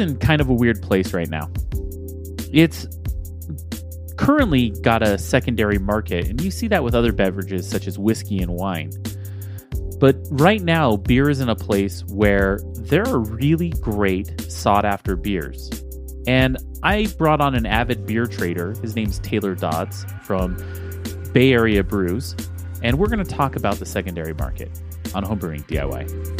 In kind of a weird place right now. It's currently got a secondary market, and you see that with other beverages such as whiskey and wine. But right now, beer is in a place where there are really great sought after beers. And I brought on an avid beer trader. His name's Taylor Dodds from Bay Area Brews. And we're going to talk about the secondary market on Homebrewing DIY.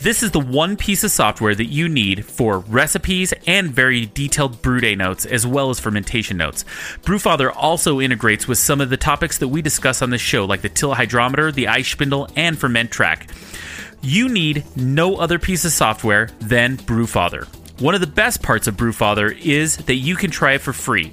This is the one piece of software that you need for recipes and very detailed brew day notes, as well as fermentation notes. Brewfather also integrates with some of the topics that we discuss on this show, like the Tilt hydrometer, the iSpindel, and Fermentrack. You need no other piece of software than Brewfather. One of the best parts of Brewfather is that you can try it for free.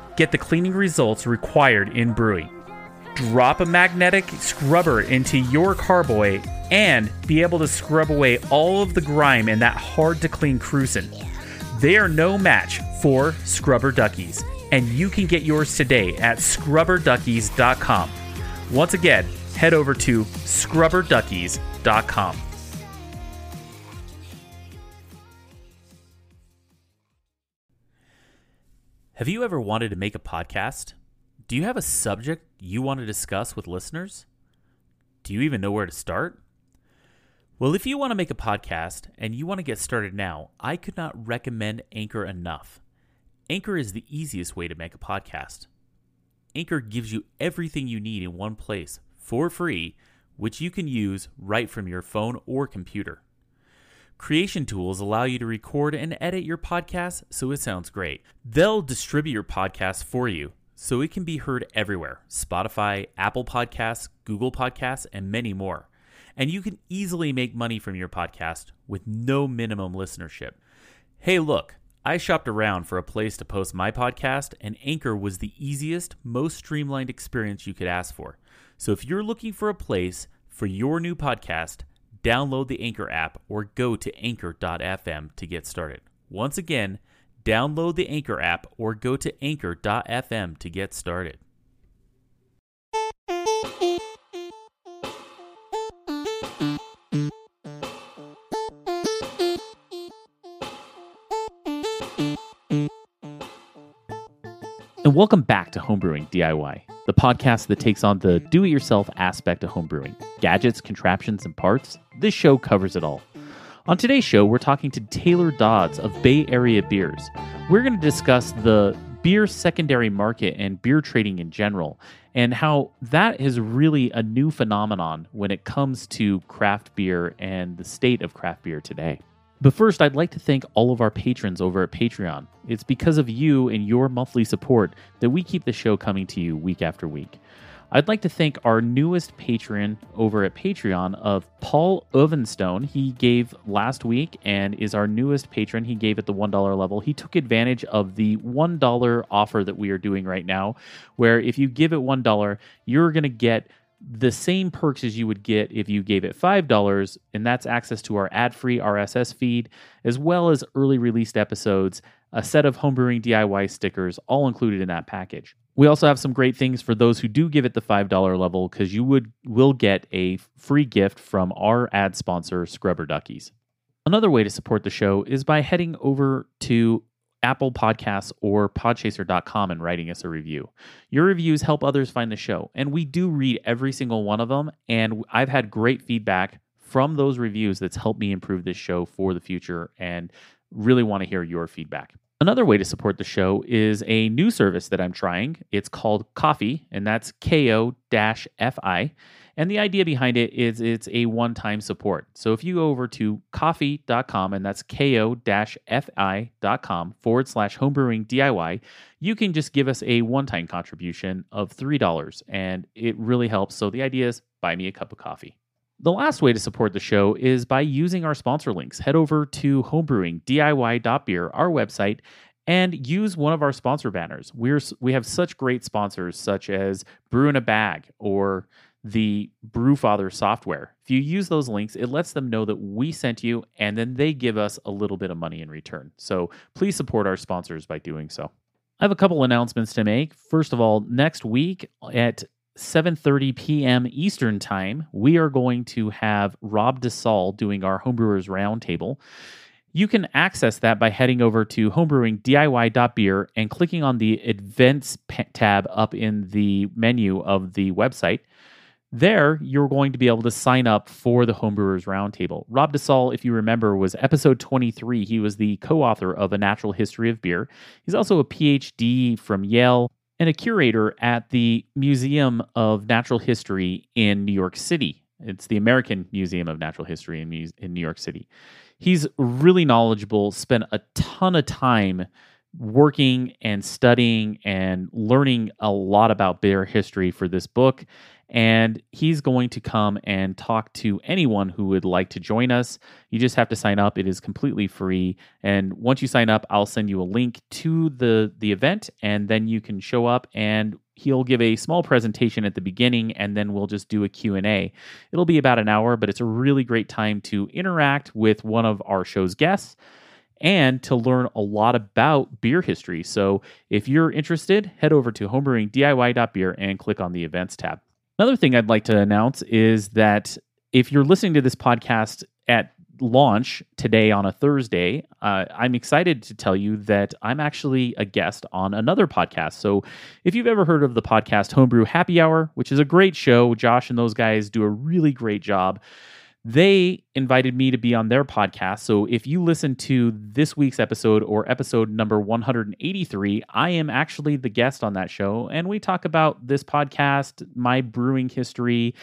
get the cleaning results required in brewing. Drop a magnetic scrubber into your carboy and be able to scrub away all of the grime in that hard to clean krausen. They are no match for scrubber duckies, and you can get yours today at scrubberduckies.com. Once again, head over to scrubberduckies.com. Have you ever wanted to make a podcast? Do you have a subject you want to discuss with listeners? Do you even know where to start? Well, if you want to make a podcast and you want to get started now, I could not recommend Anchor enough. Anchor is the easiest way to make a podcast. Anchor gives you everything you need in one place for free, which you can use right from your phone or computer. Creation tools allow you to record and edit your podcast so it sounds great. They'll distribute your podcast for you so it can be heard everywhere Spotify, Apple Podcasts, Google Podcasts, and many more. And you can easily make money from your podcast with no minimum listenership. Hey, look, I shopped around for a place to post my podcast, and Anchor was the easiest, most streamlined experience you could ask for. So if you're looking for a place for your new podcast, download the Anchor app or go to anchor.fm to get started. Once again, download the Anchor app or go to anchor.fm to get started. Welcome back to Homebrewing DIY, the podcast that takes on the do it yourself aspect of homebrewing gadgets, contraptions, and parts. This show covers it all. On today's show, we're talking to Taylor Dodds of Bay Area Beers. We're going to discuss the beer secondary market and beer trading in general, and how that is really a new phenomenon when it comes to craft beer and the state of craft beer today. But first, I'd like to thank all of our patrons over at Patreon. It's because of you and your monthly support that we keep the show coming to you week after week. I'd like to thank our newest patron over at Patreon of Paul Ovenstone. He gave last week and is our newest patron. He gave at the $1 level. He took advantage of the $1 offer that we are doing right now, where if you give it $1, you're going to get the same perks as you would get if you gave it $5, and that's access to our ad free RSS feed, as well as early released episodes, a set of homebrewing DIY stickers, all included in that package. We also have some great things for those who do give it the $5 level because you would will get a free gift from our ad sponsor, Scrubber Duckies. Another way to support the show is by heading over to Apple Podcasts or podchaser.com and writing us a review. Your reviews help others find the show, and we do read every single one of them. And I've had great feedback from those reviews that's helped me improve this show for the future and really want to hear your feedback. Another way to support the show is a new service that I'm trying. It's called Ko-fi, and that's K O Fi. And the idea behind it is it's a one time support. So if you go over to ko-fi.com, and that's ko fi.com forward slash homebrewing DIY, you can just give us a one time contribution of $3. And it really helps. So the idea is buy me a cup of coffee. The last way to support the show is by using our sponsor links. Head over to homebrewingdiy.beer, our website, and use one of our sponsor banners. We're we have such great sponsors such as Brew in a Bag or the Brewfather software. If you use those links, it lets them know that we sent you and then they give us a little bit of money in return. So please support our sponsors by doing so. I have a couple announcements to make. First of all, next week at 7:30 p.m. Eastern Time, we are going to have Rob DeSalle doing our homebrewers roundtable. You can access that by heading over to homebrewingdiy.beer and clicking on the events tab up in the menu of the website. There, you're going to be able to sign up for the Homebrewers Roundtable. Rob DeSalle, if you remember, was episode 23. He was the co author of A Natural History of Beer. He's also a PhD from Yale and a curator at the Museum of Natural History in New York City. It's the American Museum of Natural History in, in New York City. He's really knowledgeable, spent a ton of time working and studying and learning a lot about beer history for this book and he's going to come and talk to anyone who would like to join us. You just have to sign up. It is completely free. And once you sign up, I'll send you a link to the the event and then you can show up and he'll give a small presentation at the beginning and then we'll just do a Q&A. It'll be about an hour, but it's a really great time to interact with one of our show's guests and to learn a lot about beer history. So if you're interested, head over to homebrewingdiy.beer and click on the events tab. Another thing I'd like to announce is that if you're listening to this podcast at launch today on a Thursday, uh, I'm excited to tell you that I'm actually a guest on another podcast. So, if you've ever heard of the podcast Homebrew Happy Hour, which is a great show, Josh and those guys do a really great job they invited me to be on their podcast. So if you listen to this week's episode or episode number 183, I am actually the guest on that show. And we talk about this podcast, my brewing history,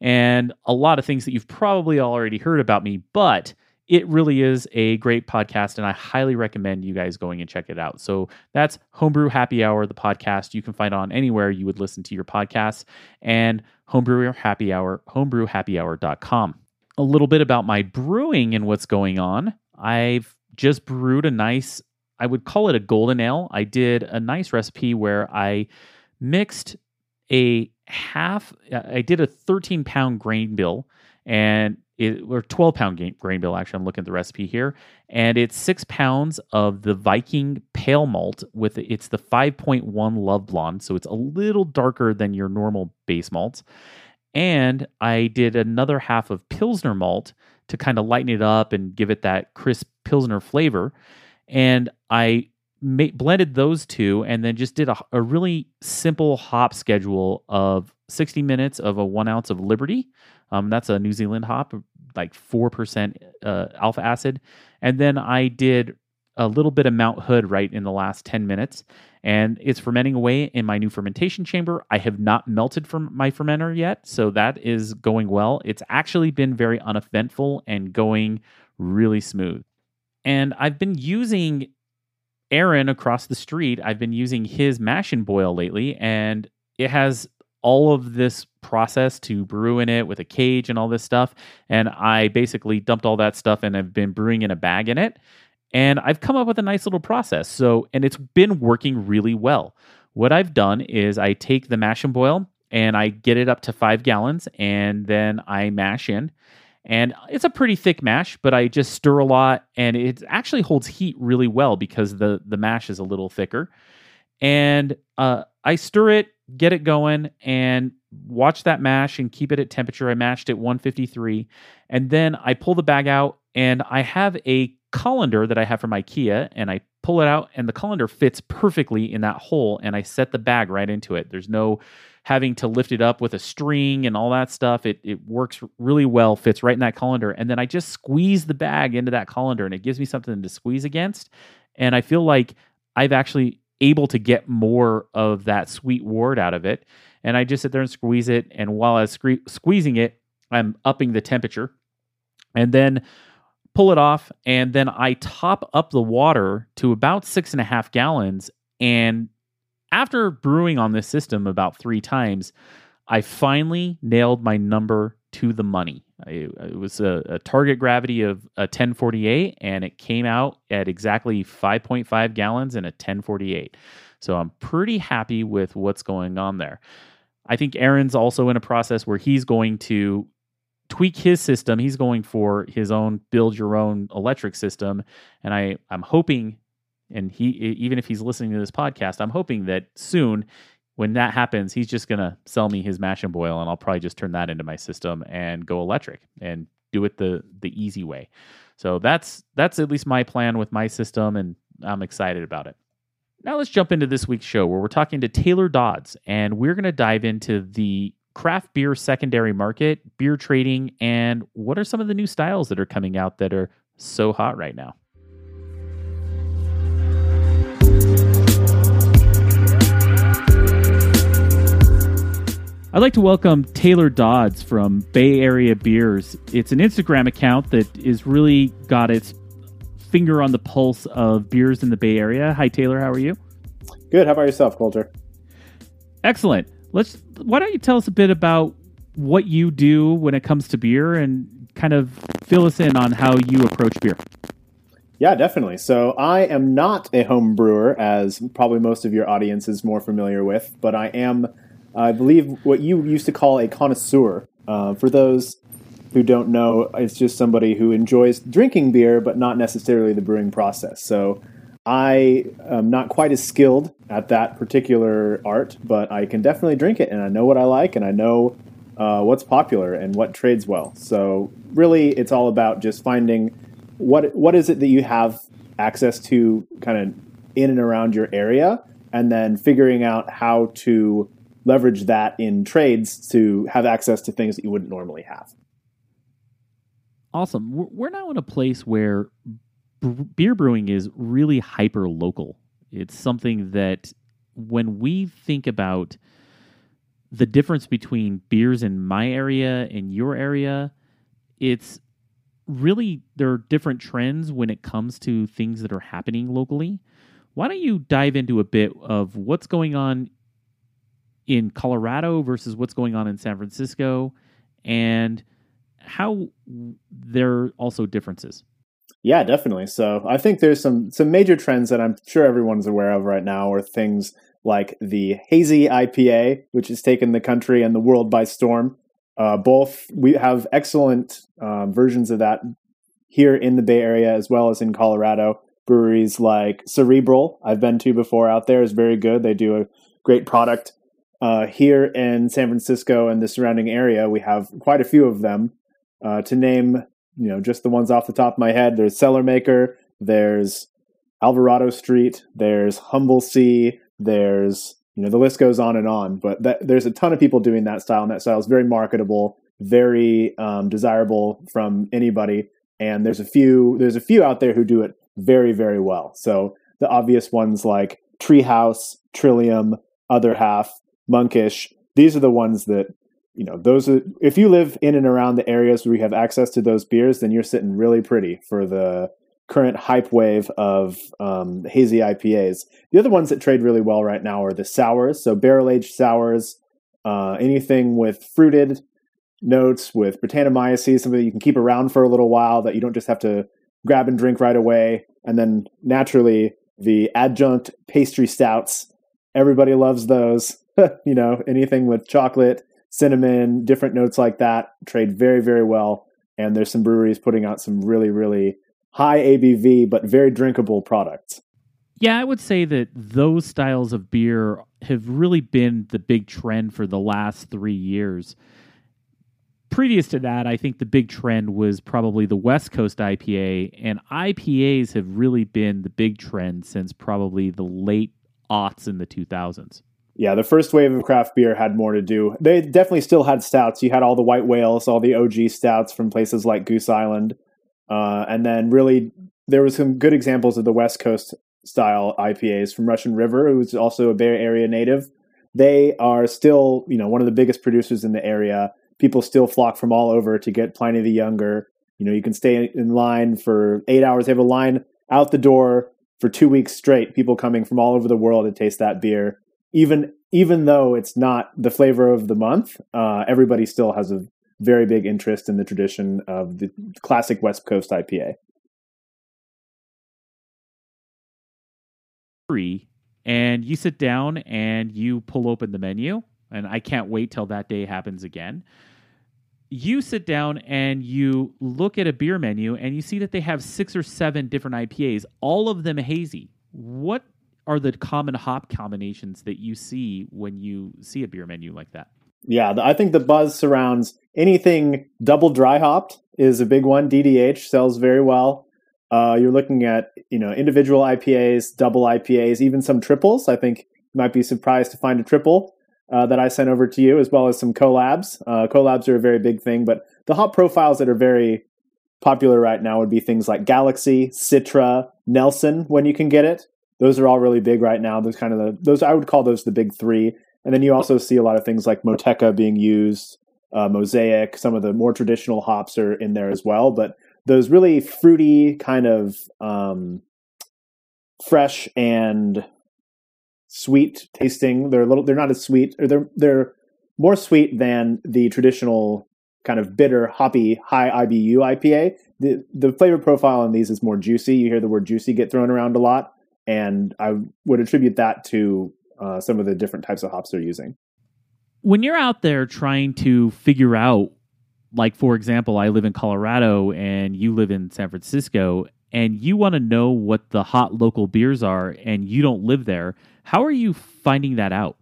and a lot of things that you've probably already heard about me. But it really is a great podcast, and I highly recommend you guys going and check it out. So that's Homebrew Happy Hour, the podcast you can find on anywhere you would listen to your podcasts, and Homebrew Happy Hour, homebrewhappyhour.com a little bit about my brewing and what's going on. I've just brewed a nice, I would call it a golden ale. I did a nice recipe where I mixed a half, I did a 13 pound grain bill and it, or 12 pound grain bill actually i'm looking at the recipe here and it's six pounds of the viking pale malt with it's the 5.1 Lovibond so it's a little darker than your normal base malts and I did another half of Pilsner malt to kind of lighten it up and give it that crisp Pilsner flavor. And I blended those two and then just did a, a, really simple hop schedule of 60 minutes of a one ounce of Liberty. Um, that's a New Zealand hop, like 4% uh, alpha acid. And then I did a little bit of Mount Hood right in the last 10 minutes and it's fermenting away in my new fermentation chamber. I have not melted from my fermenter yet, so that is going well. It's actually been very uneventful and going really smooth. And I've been using Aaron across the street. I've been using his mash and boil lately, and it has all of this process to brew in it with a cage and all this stuff. And I basically dumped all that stuff and have been brewing in a bag in it. And I've come up with a nice little process. So, and it's been working really well. What I've done is I take the mash and boil and I get it up to five gallons, and then I mash in. And it's a pretty thick mash, but I just stir a lot, and it actually holds heat really well because the the mash is a little thicker. And uh, I stir it, get it going, and watch that mash and keep it at temperature. I mashed at 153, and then I pull the bag out, and I have a colander that I have from IKEA, and I pull it out, and the colander fits perfectly in that hole, and I set the bag right into it. There's no having to lift it up with a string and all that stuff. It it works really well, fits right in that colander, and then I just squeeze the bag into that colander, and it gives me something to squeeze against, and I feel like I've actually able to get more of that sweet wort out of it. And I just sit there and squeeze it, and while I was sque- squeezing it, I'm upping the temperature, and then pull it off, and then I top up the water to about six and a half gallons. And after brewing on this system about three times, I finally nailed my number to the money. It was a, a, target gravity of a 1048, and it came out at exactly 5.5 gallons in a 1048. So I'm pretty happy with what's going on there. I think Aaron's also in a process where he's going to tweak his system. He's going for his own build your own electric system, and I I'm hoping, and he even if he's listening to this podcast, I'm hoping that soon. When that happens, he's just gonna sell me his mash and boil, and I'll probably just turn that into my system and go electric and do it the the easy way. So that's that's at least my plan with my system, and I'm excited about it. Now let's jump into this week's show where we're talking to Taylor Dodds, and we're going to dive into the craft beer secondary market, beer trading, and what are some of the new styles that are coming out that are so hot right now? I'd like to welcome Taylor Dodds from Bay Area Beers. It's an Instagram account that is really got its finger on the pulse of beers in the Bay Area. Hi, Taylor. How are you? Good. How about yourself, Colter? Excellent let's why don't you tell us a bit about what you do when it comes to beer and kind of fill us in on how you approach beer. Yeah, definitely. So I am not a home brewer, as probably most of your audience is more familiar with, but I am, I believe, what you used to call a connoisseur. Uh, for those who don't know, it's just somebody who enjoys drinking beer, but not necessarily the brewing process. So I am not quite as skilled at that particular art, but I can definitely drink it, and I know what I like, and I know uh, what's popular and what trades well. So really, it's all about just finding what what is it that you have access to, kind of in and around your area, and then figuring out how to leverage that in trades to have access to things that you wouldn't normally have. Awesome. We're now in a place where beer brewing is really hyper local. It's something that when we think about the difference between beers in my area and your area, it's really there are different trends when it comes to things that are happening locally. Why don't you dive into a bit of what's going on in Colorado versus what's going on in San Francisco and how there are also differences? Yeah, definitely. So I think there's some some major trends that I'm sure everyone's aware of right now are things like the hazy IPA, which has taken the country and the world by storm. Uh, both we have excellent um, versions of that here in the Bay Area as well as in Colorado. Breweries like Cerebral, I've been to before out there, is very good. They do a great product. Uh, here in San Francisco and the surrounding area, we have quite a few of them. Uh, to name you know just the ones off the top of my head. There's Cellarmaker, there's Alvarado Street, there's Humble Sea, there's you know the list goes on and on. But that, there's a ton of people doing that style, and that style is very marketable, very um, desirable from anybody. And there's a few there's a few out there who do it very very well. So the obvious ones like Treehouse, Trillium, Other Half, Monkish. These are the ones that you know those are, if you live in and around the areas where you have access to those beers then you're sitting really pretty for the current hype wave of um, hazy ipas the other ones that trade really well right now are the sours so barrel aged sours uh, anything with fruited notes with Brettanomyces, something that you can keep around for a little while that you don't just have to grab and drink right away. And then naturally, the adjunct pastry stouts. Everybody loves those. you know, anything with chocolate, cinnamon, different notes like that trade very, very well. And there's some breweries putting out some really, really high ABV but very drinkable products. Yeah, I would say that those styles of beer have really been the big trend for the last three years. Previous to that, I think the big trend was probably the West Coast IPA, and IPAs have really been the big trend since probably the late aughts in the 2000s. Yeah, the first wave of craft beer had more to do. They definitely still had stouts. You had all the white whales, all the OG stouts from places like Goose Island. Uh, and then really, there was some good examples of the West Coast style IPAs from Russian River, who's also a Bay Area native. They are still, you know, one of the biggest producers in the area. People still flock from all over to get Pliny the Younger. You know, you can stay in line for eight hours. They have a line out the door for two weeks straight. People coming from all over the world to taste that beer. Even even though it's not the flavor of the month, uh, everybody still has a very big interest in the tradition of the classic West Coast IPA. and you sit down and you pull open the menu and I can't wait till that day happens again. You sit down and you look at a beer menu and you see that they have six or seven different IPAs, all of them hazy. What are the common hop combinations that you see when you see a beer menu like that? Yeah, I think the buzz surrounds anything double dry hopped is a big one. DDH sells very well. Uh, you're looking at you know individual IPAs, double IPAs, even some triples. I think you might be surprised to find a triple uh, that I sent over to you, as well as some collabs. Uh, collabs are a very big thing, but the hop profiles that are very popular right now would be things like Galaxy, Citra, Nelson, when you can get it. Those are all really big right now. Those kind of the those I would call those the big three. And then you also see a lot of things like Motueka being used, uh, Mosaic. Some of the more traditional hops are in there as well, but those really fruity kind of um, fresh and sweet tasting. They're a little. They're not as sweet, or they're they're more sweet than the traditional kind of bitter, hoppy, high IBU IPA. The the flavor profile on these is more juicy. You hear the word juicy get thrown around a lot, and I would attribute that to uh, some of the different types of hops they're using. When you're out there trying to figure out like for example, I live in Colorado and you live in San Francisco and you want to know what the hot local beers are and you don't live there, how are you finding that out?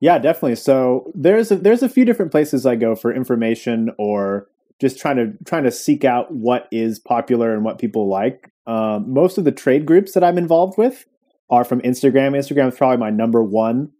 Yeah, definitely. So there's a, there's a few different places I go for information or just trying to trying to seek out what is popular and what people like. Um, most of the trade groups that I'm involved with are from Instagram. Instagram is probably my number one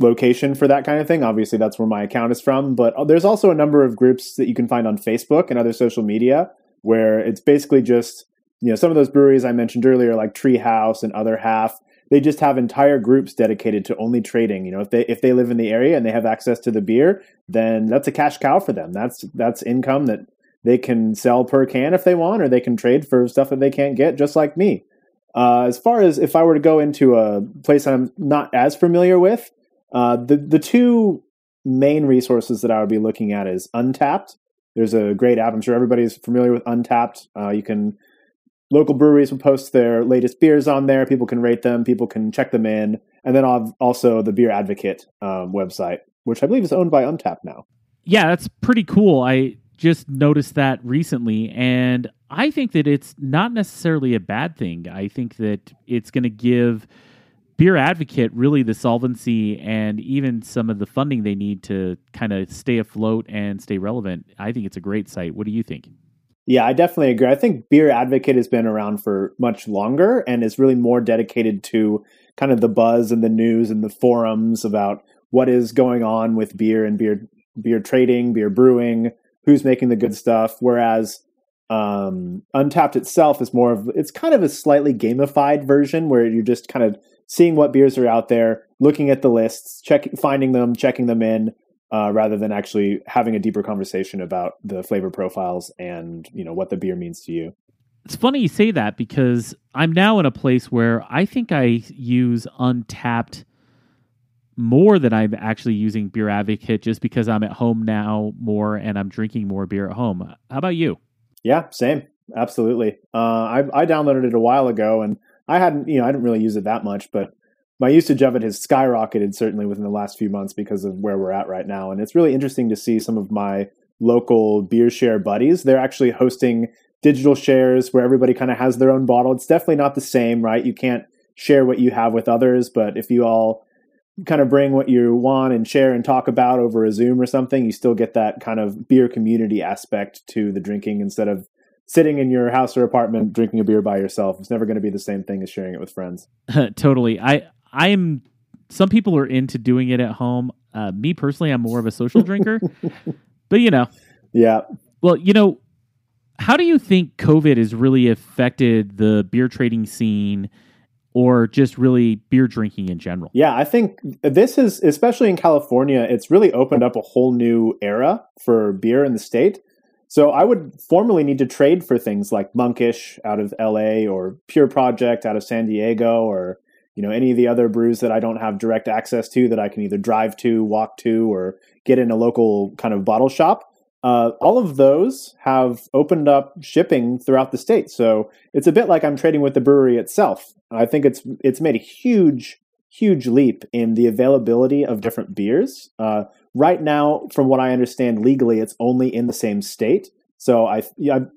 location for that kind of thing. Obviously, that's where my account is from. But uh, there's also a number of groups that you can find on Facebook and other social media where it's basically just you know some of those breweries I mentioned earlier, like Treehouse and Other Half. They just have entire groups dedicated to only trading. You know, if they if they live in the area and they have access to the beer, then that's a cash cow for them. That's that's income that they can sell per can if they want, or they can trade for stuff that they can't get, just like me. Uh, as far as if I were to go into a place I'm not as familiar with, uh, the the two main resources that I would be looking at is Untappd. There's a great app. I'm sure everybody's familiar with Untappd. Uh, you can local breweries will post their latest beers on there. People can rate them. People can check them in, and then also the Beer Advocate um, website, which I believe is owned by Untappd now. Yeah, that's pretty cool. I just noticed that recently, and I think that it's not necessarily a bad thing. I think that it's going to give Beer Advocate really the solvency and even some of the funding they need to kind of stay afloat and stay relevant. I think it's a great site. What do you think? Yeah, I definitely agree. I think Beer Advocate has been around for much longer and is really more dedicated to kind of the buzz and the news and the forums about what is going on with beer and beer beer trading, beer brewing, who's making the good stuff. Whereas um, Untappd itself is more of it's kind of a slightly gamified version where you're just kind of seeing what beers are out there, looking at the lists, checking, finding them, checking them in, uh, rather than actually having a deeper conversation about the flavor profiles and you know what the beer means to you. It's funny you say that because I'm now in a place where I think I use Untappd more than I'm actually using Beer Advocate just because I'm at home now more and I'm drinking more beer at home. How about you? Yeah, same. Absolutely. Uh, I, I downloaded it a while ago and I hadn't, you know, I didn't really use it that much, but my usage of it has skyrocketed certainly within the last few months because of where we're at right now. And it's really interesting to see some of my local beer share buddies. They're actually hosting digital shares where everybody kind of has their own bottle. It's definitely not the same, right? You can't share what you have with others, but if you all kind of bring what you want and share and talk about over a Zoom or something, you still get that kind of beer community aspect to the drinking instead of sitting in your house or apartment drinking a beer by yourself. It's never going to be the same thing as sharing it with friends. totally. I I am some people are into doing it at home. Uh, me personally, I'm more of a social drinker. but you know. Yeah. Well, you know, how do you think COVID has really affected the beer trading scene or just really beer drinking in general? Yeah, I think this is, especially in California, it's really opened up a whole new era for beer in the state. So I would formally need to trade for things like Monkish out of LA or Pure Project out of San Diego or you know any of the other brews that I don't have direct access to that I can either drive to, walk to, or get in a local kind of bottle shop. Uh, all of those have opened up shipping throughout the state, so it's a bit like I'm trading with the brewery itself. I think it's it's made a huge huge leap in the availability of different beers. Uh, right now, from what I understand legally, it's only in the same state. So I,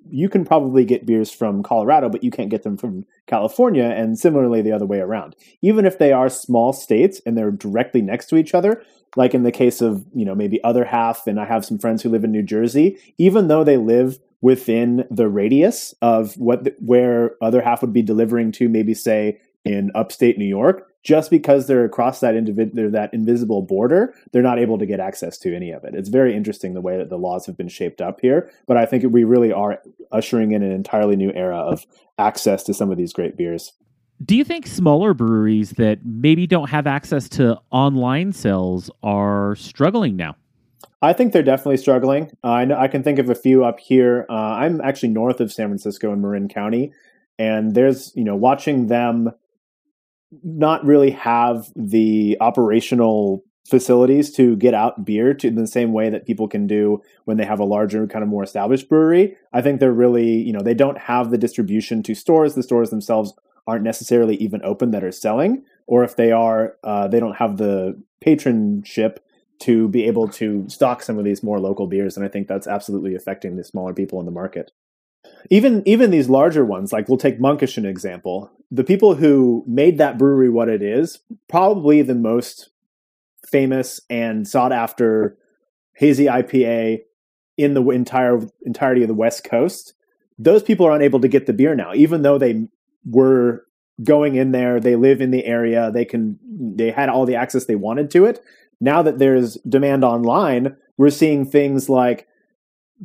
you can probably get beers from Colorado, but you can't get them from California, and similarly the other way around. Even if they are small states and they're directly next to each other, like in the case of you know maybe other half, and I have some friends who live in New Jersey, even though they live within the radius of what where other half would be delivering to, maybe say in upstate New York, just because they're across that individ- that invisible border, they're not able to get access to any of it. It's very interesting the way that the laws have been shaped up here, but I think we really are ushering in an entirely new era of access to some of these great beers. Do you think smaller breweries that maybe don't have access to online sales are struggling now? I think they're definitely struggling. Uh, I know I can think of a few up here. Uh, I'm actually north of San Francisco in Marin County, and there's you know watching them not really have the operational facilities to get out beer to the same way that people can do when they have a larger kind of more established brewery. I think they're really, you know, they don't have the distribution to stores. The stores themselves aren't necessarily even open that are selling, or if they are, uh, they don't have the patronship to be able to stock some of these more local beers. And I think that's absolutely affecting the smaller people in the market even even these larger ones like we'll take monkish an example the people who made that brewery what it is probably the most famous and sought after hazy ipa in the entire entirety of the west coast those people are unable to get the beer now even though they were going in there they live in the area they can they had all the access they wanted to it now that there's demand online we're seeing things like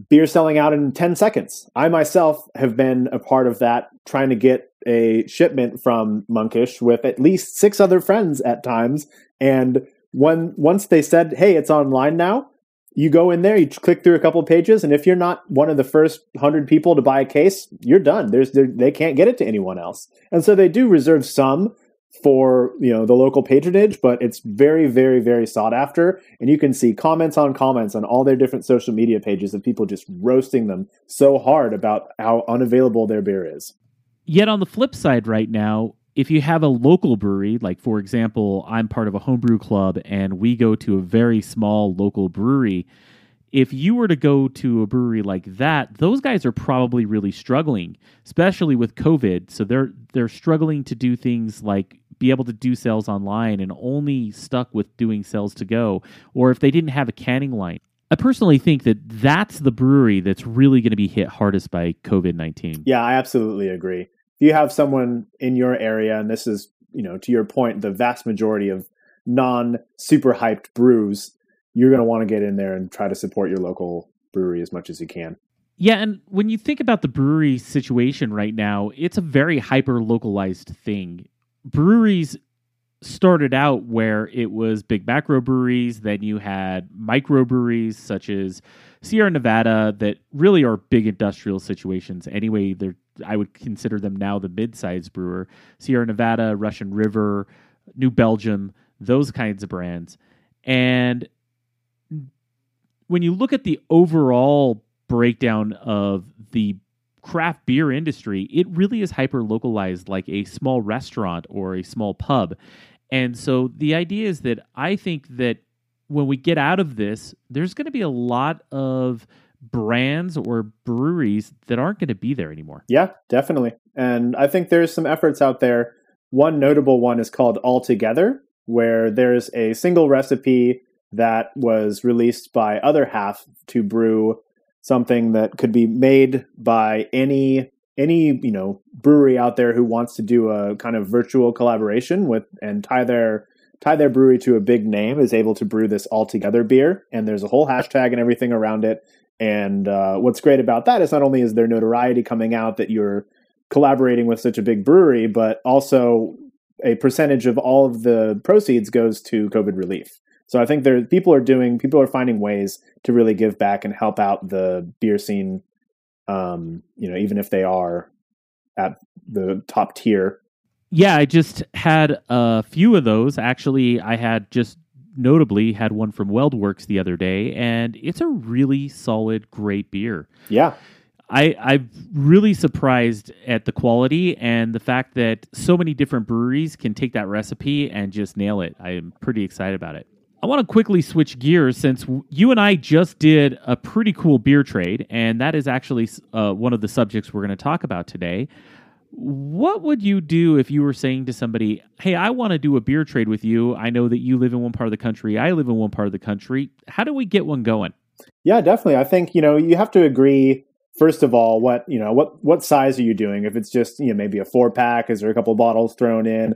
beer selling out in 10 seconds. I myself have been a part of that, trying to get a shipment from Monkish with at least six other friends at times. And when once they said, "Hey, it's online now," you go in there, you click through a couple pages, and if you're not one of the first hundred people to buy a case, you're done. There's they can't get it to anyone else, and so they do reserve some for you know the local patronage but it's very very very sought after. And you can see comments on comments on all their different social media pages of people just roasting them so hard about how unavailable their beer is. Yet on the flip side right now if you have a local brewery like for example i'm part of a homebrew club and we go to a very small local brewery if you were to go to a brewery like that, those guys are probably really struggling, especially with COVID. So they're they're struggling to do things like be able to do sales online and only stuck with doing sales to go, or if they didn't have a canning line. I personally think that that's the brewery that's really going to be hit hardest by COVID 19. Yeah, I absolutely agree. You have someone in your area, and this is, you know, to your point, the vast majority of non super hyped brews you're going to want to get in there and try to support your local brewery as much as you can. Yeah, and when you think about the brewery situation right now, it's a very hyper localized thing. Breweries started out where it was big macro breweries, then you had micro breweries such as Sierra Nevada that really are big industrial situations. Anyway, they're I would consider them now the mid-sized brewer. Sierra Nevada, Russian River, New Belgium, those kinds of brands. And when you look at the overall breakdown of the craft beer industry, it really is hyper localized like a small restaurant or a small pub. And so the idea is that I think that when we get out of this, there's going to be a lot of brands or breweries that aren't going to be there anymore. Yeah, definitely. And I think there's some efforts out there. One notable one is called All Together, where there's a single recipe that was released by Other Half to brew something that could be made by any any you know brewery out there who wants to do a kind of virtual collaboration with and tie their tie their brewery to a big name is able to brew this all together beer and there's a whole hashtag and everything around it and uh, what's great about that is not only is there notoriety coming out that you're collaborating with such a big brewery but also a percentage of all of the proceeds goes to covid relief so i think there people are doing people are finding ways to really give back and help out the beer scene um, you know, even if they are at the top tier. Yeah, I just had a few of those. Actually, I had just notably had one from WeldWerks the other day, and it's a really solid, great beer. Yeah. I, I'm really surprised at the quality and the fact that so many different breweries can take that recipe and just nail it. I'm pretty excited about it. I want to quickly switch gears since you and I just did a pretty cool beer trade, and that is actually uh, one of the subjects we're going to talk about today. What would you do if you were saying to somebody, Hey, I want to do a beer trade with you? I know that you live in one part of the country, I live in one part of the country. How do we get one going? Yeah, definitely. I think, you know, you have to agree first of all what you know what what size are you doing if it's just you know maybe a four pack is there a couple bottles thrown in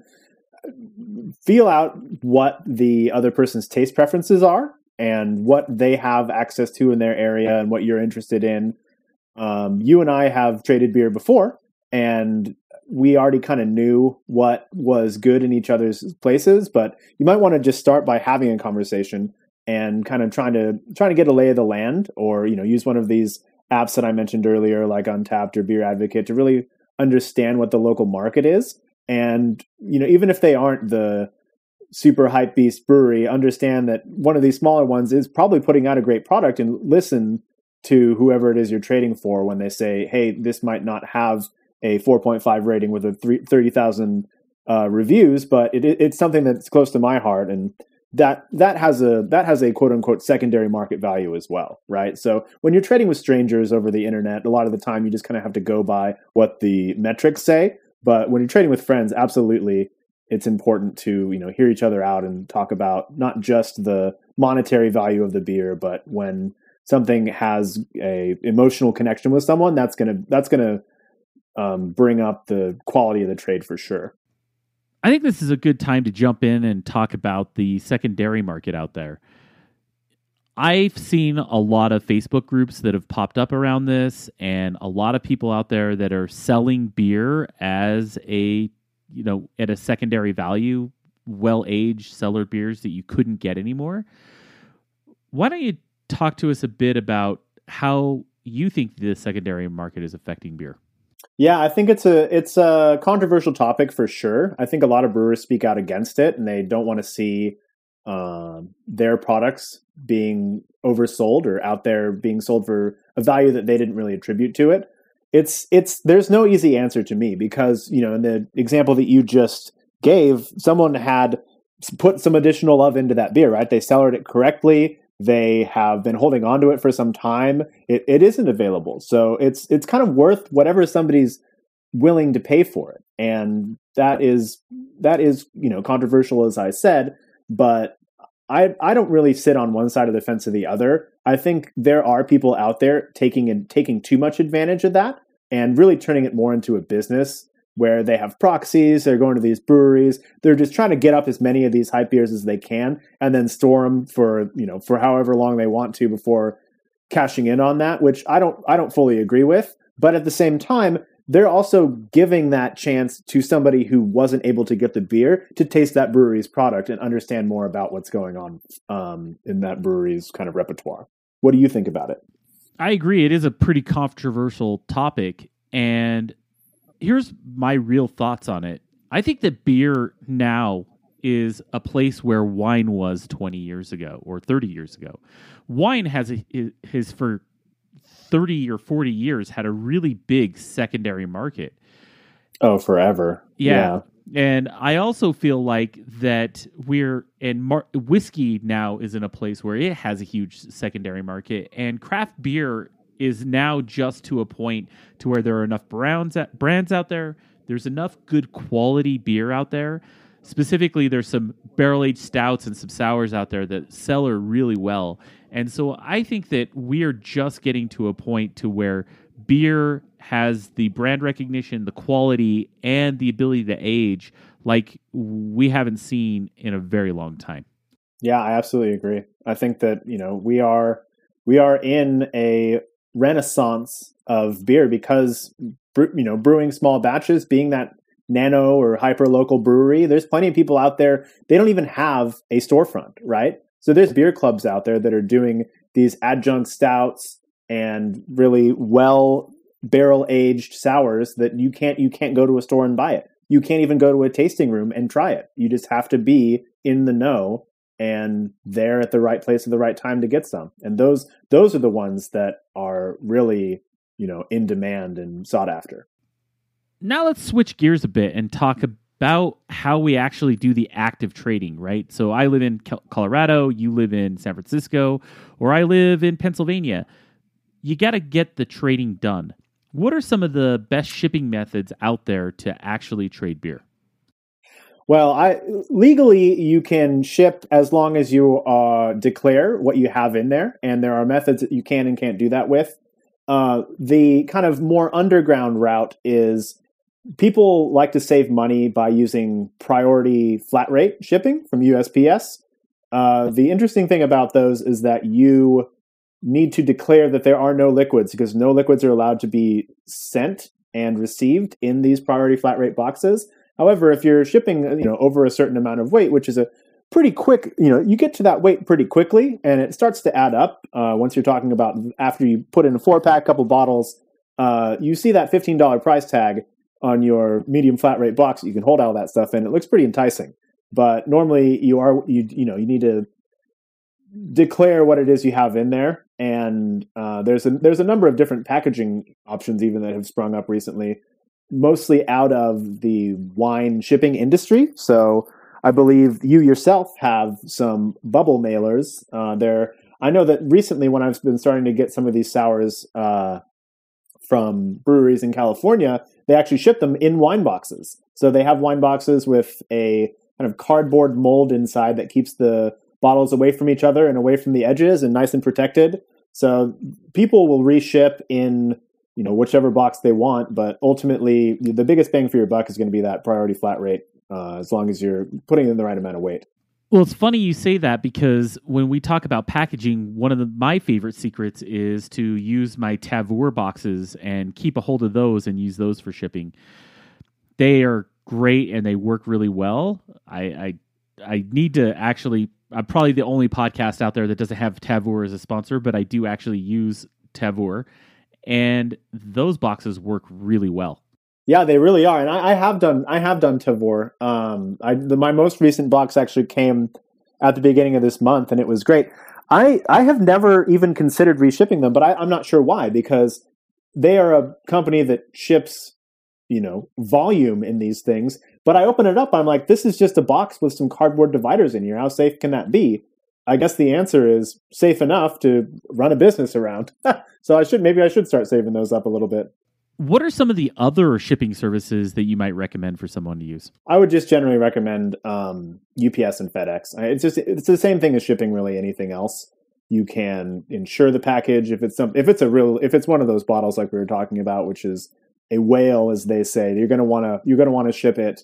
feel out what the other person's taste preferences are and what they have access to in their area and what you're interested in. Um, you and I have traded beer before, and we already kind of knew what was good in each other's places. But you might want to just start by having a conversation and kind of trying to trying to get a lay of the land, or you know, use one of these apps that I mentioned earlier, like untappd or Beer Advocate, to really understand what the local market is and you know even if they aren't the super hype beast brewery understand that one of these smaller ones is probably putting out a great product and listen to whoever it is you're trading for when they say hey this might not have a 4.5 rating with a 30,000 uh, reviews but it, it's something that's close to my heart and that that has a that has a quote unquote secondary market value as well right? So when you're trading with strangers over the internet a lot of the time you just kind of have to go by what the metrics say but when you're trading with friends, absolutely, it's important to you know hear each other out and talk about not just the monetary value of the beer, but when something has a emotional connection with someone, that's gonna that's gonna um, bring up the quality of the trade for sure. I think this is a good time to jump in and talk about the secondary market out there. I've seen a lot of Facebook groups that have popped up around this, and a lot of people out there that are selling beer as a, you know, at a secondary value, well aged cellar beers that you couldn't get anymore. Why don't you talk to us a bit about how you think the secondary market is affecting beer? Yeah, I think it's a it's a controversial topic for sure. I think a lot of brewers speak out against it, and they don't want to see um, their products being oversold or out there being sold for a value that they didn't really attribute to it. It's it's there's no easy answer to me because you know in the example that you just gave, someone had put some additional love into that beer, right? They cellared it correctly. They have been holding on to it for some time. It, it isn't available, so it's it's kind of worth whatever somebody's willing to pay for it, and that is that is you know controversial as I said, but I I don't really sit on one side of the fence or the other. I think there are people out there taking and taking too much advantage of that and really turning it more into a business where they have proxies, they're going to these breweries, they're just trying to get up as many of these hype beers as they can and then store them for, you know, for however long they want to before cashing in on that, which I don't I don't fully agree with, but at the same time, they're also giving that chance to somebody who wasn't able to get the beer to taste that brewery's product and understand more about what's going on um, in that brewery's kind of repertoire. What do you think about it? I agree. It is a pretty controversial topic. And here's my real thoughts on it. I think that beer now is a place where wine was 20 years ago or 30 years ago. Wine has a, his for 30 or 40 years had a really big secondary market. Oh, forever. Yeah. And I also feel like that we're and mar- whiskey now is in a place where it has a huge secondary market, and craft beer is now just to a point to where there are enough brands brands out there. There's enough good quality beer out there. Specifically, there's some barrel aged stouts and some sours out there that sell really well. And so I think that we are just getting to a point to where beer has the brand recognition, the quality, and the ability to age like we haven't seen in a very long time. Yeah, I absolutely agree. I think that, you know, we are we are in a renaissance of beer because you know, brewing small batches, being that nano or hyper local brewery, there's plenty of people out there, they don't even have a storefront, right? So there's beer clubs out there that are doing these adjunct stouts and really well barrel aged sours that you can't you can't go to a store and buy it. You can't even go to a tasting room and try it. You just have to be in the know and they're at the right place at the right time to get some. And those those are the ones that are really, you know, in demand and sought after. Now let's switch gears a bit and talk about how we actually do the active trading, right? So I live in Colorado, you live in San Francisco, or I live in Pennsylvania. You got to get the trading done. What are some of the best shipping methods out there to actually trade beer? Well, I legally you can ship as long as you uh, declare what you have in there, and there are methods that you can and can't do that with. Uh, the kind of more underground route is people like to save money by using priority flat rate shipping from USPS. Uh, the interesting thing about those is that you need to declare that there are no liquids because no liquids are allowed to be sent and received in these priority flat rate boxes. However, if you're shipping, you know, over a certain amount of weight, which is a pretty quick, you know, you get to that weight pretty quickly, and it starts to add up. Uh, once you're talking about after you put in a four pack, couple bottles, uh, you see that fifteen dollar price tag on your medium flat rate box. You can hold all that stuff in. It looks pretty enticing. But normally, you are you you know you need to declare what it is you have in there and uh, there's a there's a number of different packaging options even that have sprung up recently mostly out of the wine shipping industry. So i believe you yourself have some bubble mailers uh, there. I know that recently when i've been starting to get some of these sours uh, from breweries in california they actually ship them in wine boxes. So they have wine boxes with a kind of cardboard mold inside that keeps the bottles away from each other and away from the edges and nice and protected. So people will reship in you know whichever box they want, but ultimately the biggest bang for your buck is going to be that priority flat rate uh, as long as you're putting in the right amount of weight. Well, it's funny you say that because when we talk about packaging, one of the, my favorite secrets is to use my Tavour boxes and keep a hold of those and use those for shipping. They are great and they work really well. I, I I need to actually I'm probably the only podcast out there that doesn't have Tavour as a sponsor, but I do actually use Tavour, and those boxes work really well. Yeah, they really are, and I, I have done I have done Tavour. Um, I, the, my most recent box actually came at the beginning of this month, and it was great. I I have never even considered reshipping them, but I, I'm not sure why because they are a company that ships you know volume in these things but i open it up i'm like this is just a box with some cardboard dividers in here how safe can that be i guess the answer is safe enough to run a business around so i should maybe i should start saving those up a little bit what are some of the other shipping services that you might recommend for someone to use i would just generally recommend um, ups and fedex it's just it's the same thing as shipping really anything else you can insure the package if it's some if it's a real if it's one of those bottles like we were talking about which is a whale, as they say. You're going to want to you're going to want to ship it.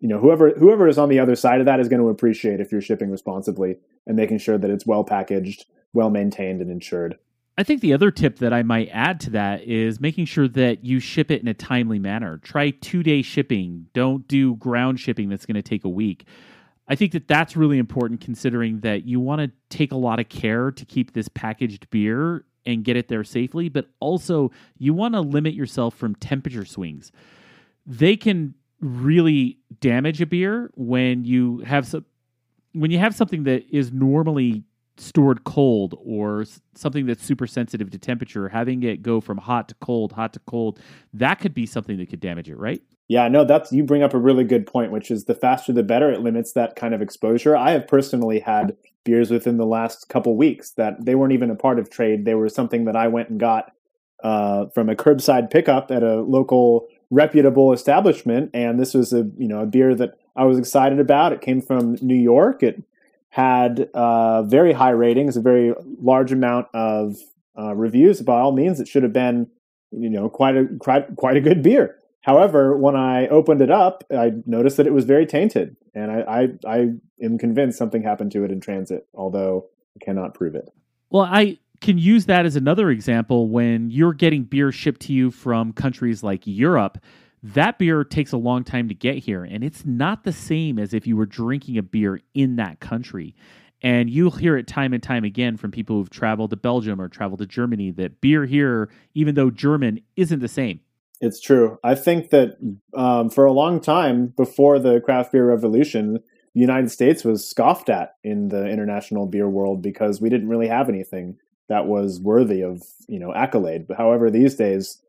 You know, whoever whoever is on the other side of that is going to appreciate if you're shipping responsibly and making sure that it's well packaged, well maintained, and insured. I think the other tip that I might add to that is making sure that you ship it in a timely manner. Try two day shipping. Don't do ground shipping that's going to take a week. I think that that's really important considering that you want to take a lot of care to keep this packaged beer and get it there safely, but also you want to limit yourself from temperature swings. They can really damage a beer when you have some when you have something that is normally stored cold or something that's super sensitive to temperature having it go from hot to cold hot to cold that could be something that could damage it right Yeah, no, that's you bring up a really good point, which is the faster the better. It limits that kind of exposure. I have personally had beers within the last couple weeks that they weren't even a part of trade. They were something that I went and got uh, from a curbside pickup at a local reputable establishment, and this was a you know a beer that I was excited about. It came from New York. It had uh, very high ratings, a very large amount of uh, reviews. By all means, it should have been you know quite a quite, quite a good beer. However, when I opened it up, I noticed that it was very tainted, and I, I, I am convinced something happened to it in transit, although I cannot prove it. Well, I can use that as another example when you're getting beer shipped to you from countries like Europe. That beer takes a long time to get here, and it's not the same as if you were drinking a beer in that country. And you'll hear it time and time again from people who've traveled to Belgium or traveled to Germany that beer here, even though German, isn't the same. It's true. I think that um, for a long time before the craft beer revolution, the United States was scoffed at in the international beer world because we didn't really have anything that was worthy of you know accolade. But however, these days,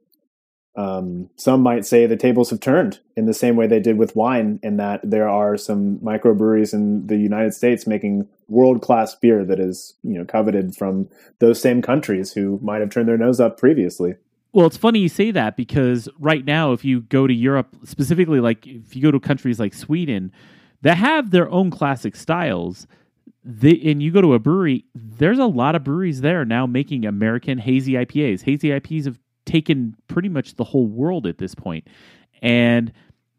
um, some might say the tables have turned in the same way they did with wine, in that there are some microbreweries in the United States making world class beer that is you know coveted from those same countries who might have turned their nose up previously. Well, it's funny you say that because right now, if you go to Europe, specifically, like if you go to countries like Sweden that have their own classic styles, they, and you go to a brewery, there's a lot of breweries there now making American hazy IPAs. Hazy IPAs have taken pretty much the whole world at this point, and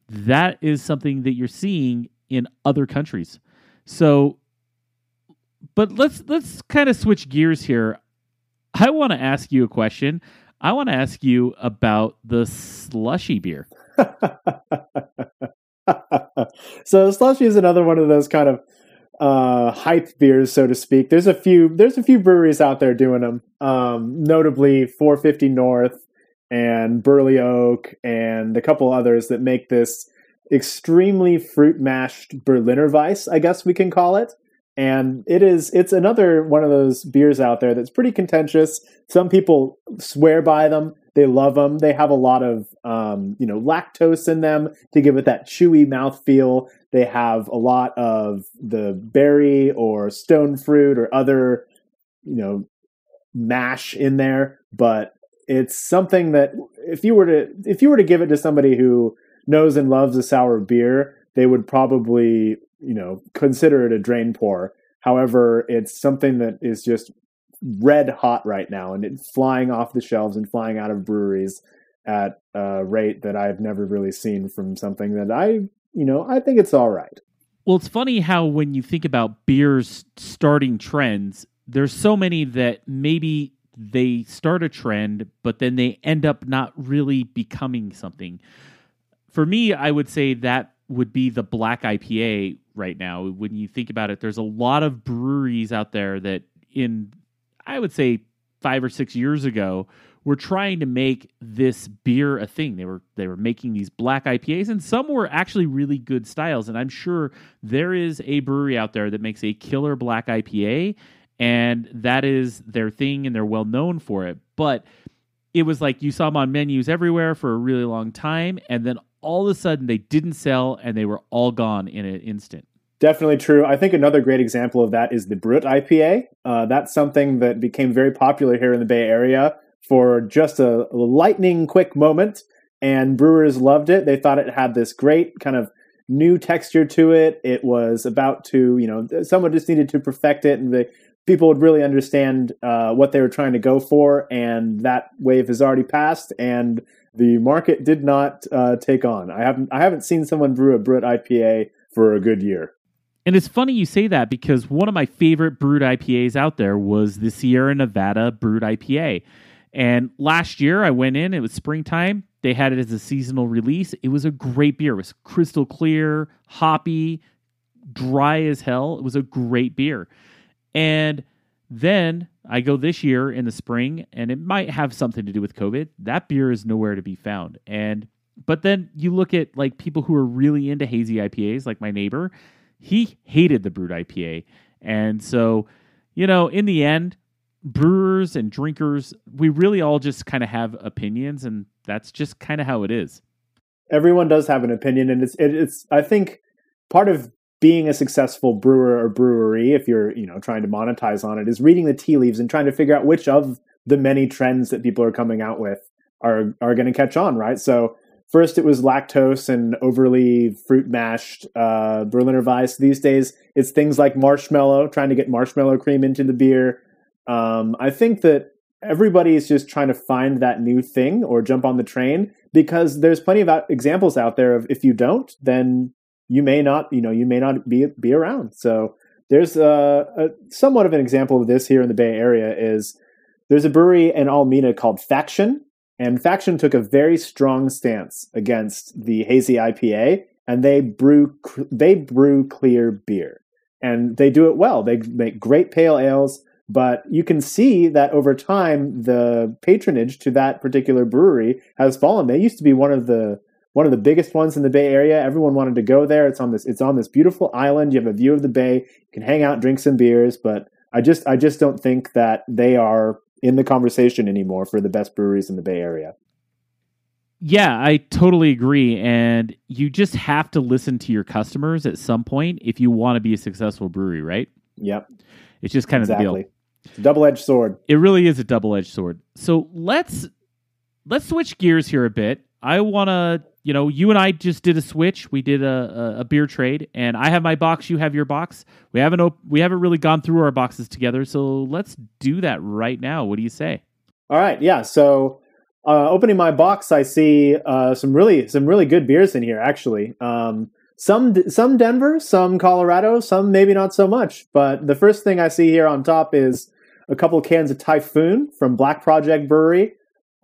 that is something that you're seeing in other countries. So, but let's let's kind of switch gears here. I want to ask you a question. I want to ask you about the slushy beer. so slushy is another one of those kind of uh, hype beers, so to speak. There's a few. There's a few breweries out there doing them. Um, notably, 450 North and Burley Oak, and a couple others that make this extremely fruit mashed Berliner Weiss. I guess we can call it and it is it's another one of those beers out there that's pretty contentious some people swear by them they love them they have a lot of um, you know lactose in them to give it that chewy mouth feel they have a lot of the berry or stone fruit or other you know mash in there but it's something that if you were to if you were to give it to somebody who knows and loves a sour beer they would probably you know consider it a drain pour. However, it's something that is just red hot right now, and it's flying off the shelves and flying out of breweries at a rate that I've never really seen from something that I you know I think it's all right. Well, it's funny how when you think about beers starting trends, there's so many that maybe they start a trend, but then they end up not really becoming something. For me, I would say that would be the black IPA right now. When you think about it, there's a lot of breweries out there that, in I would say five or six years ago, we were trying to make this beer a thing. They were they were making these black IPAs, and some were actually really good styles. And I'm sure there is a brewery out there that makes a killer black IPA, and that is their thing, and they're well known for it. But it was like you saw them on menus everywhere for a really long time, and then all of a sudden they didn't sell and they were all gone in an instant. Definitely true. I think another great example of that is the Brut IPA. Uh, that's something that became very popular here in the Bay Area for just a lightning quick moment, and brewers loved it. They thought it had this great kind of new texture to it. It was about to, you know, someone just needed to perfect it, and the people would really understand uh, what they were trying to go for. And that wave has already passed, and the market did not uh, take on. I haven't I haven't seen someone brew a Brut IPA for a good year. And it's funny you say that because one of my favorite Brut IPAs out there was the Sierra Nevada Brut IPA. And last year I went in, it was springtime. They had it as a seasonal release. It was a great beer. It was crystal clear, hoppy, dry as hell. It was a great beer. And then I go this year in the spring, and it might have something to do with COVID. That beer is nowhere to be found. And but then you look at like people who are really into hazy IPAs, like my neighbor, he hated the Brut IPA. And so, you know, in the end, brewers and drinkers, we really all just kind of have opinions, and that's just kind of how it is. everyone does have an opinion, and it's it, it's I think part of being a successful brewer or brewery, if you're you know trying to monetize on it, is reading the tea leaves and trying to figure out which of the many trends that people are coming out with are are going to catch on, right? So first it was lactose and overly fruit mashed uh, Berliner Weiss. These days it's things like marshmallow, trying to get marshmallow cream into the beer. Um, I think that everybody is just trying to find that new thing or jump on the train because there's plenty of examples out there of if you don't, then you may not, you know, you may not be be around. So there's a, a somewhat of an example of this here in the Bay Area is there's a brewery in Alameda called Faction, and Faction took a very strong stance against the hazy IPA, and they brew they brew clear beer, and they do it well. They make great pale ales, but you can see that over time the patronage to that particular brewery has fallen. They used to be one of the one of the biggest ones in the Bay Area. Everyone wanted to go there. It's on this it's on this beautiful island. You have a view of the bay. You can hang out, drink some beers, but I just I just don't think that they are in the conversation anymore for the best breweries in the Bay Area. Yeah, I totally agree. And you just have to listen to your customers at some point if you want to be a successful brewery, right? Yep. It's just kind exactly. of the deal. It's a double-edged sword. It really is a double-edged sword. So let's let's switch gears here a bit. I want to, you know, you and I just did a switch. We did a, a, a, beer trade, and I have my box, you have your box. We haven't op- we haven't really gone through our boxes together, so let's do that right now. What do you say? All right, yeah. So uh, opening my box, I see uh, some really some really good beers in here. Actually, um, some some Denver, some Colorado, some maybe not so much. But the first thing I see here on top is a couple cans of Typhoon from Black Project Brewery.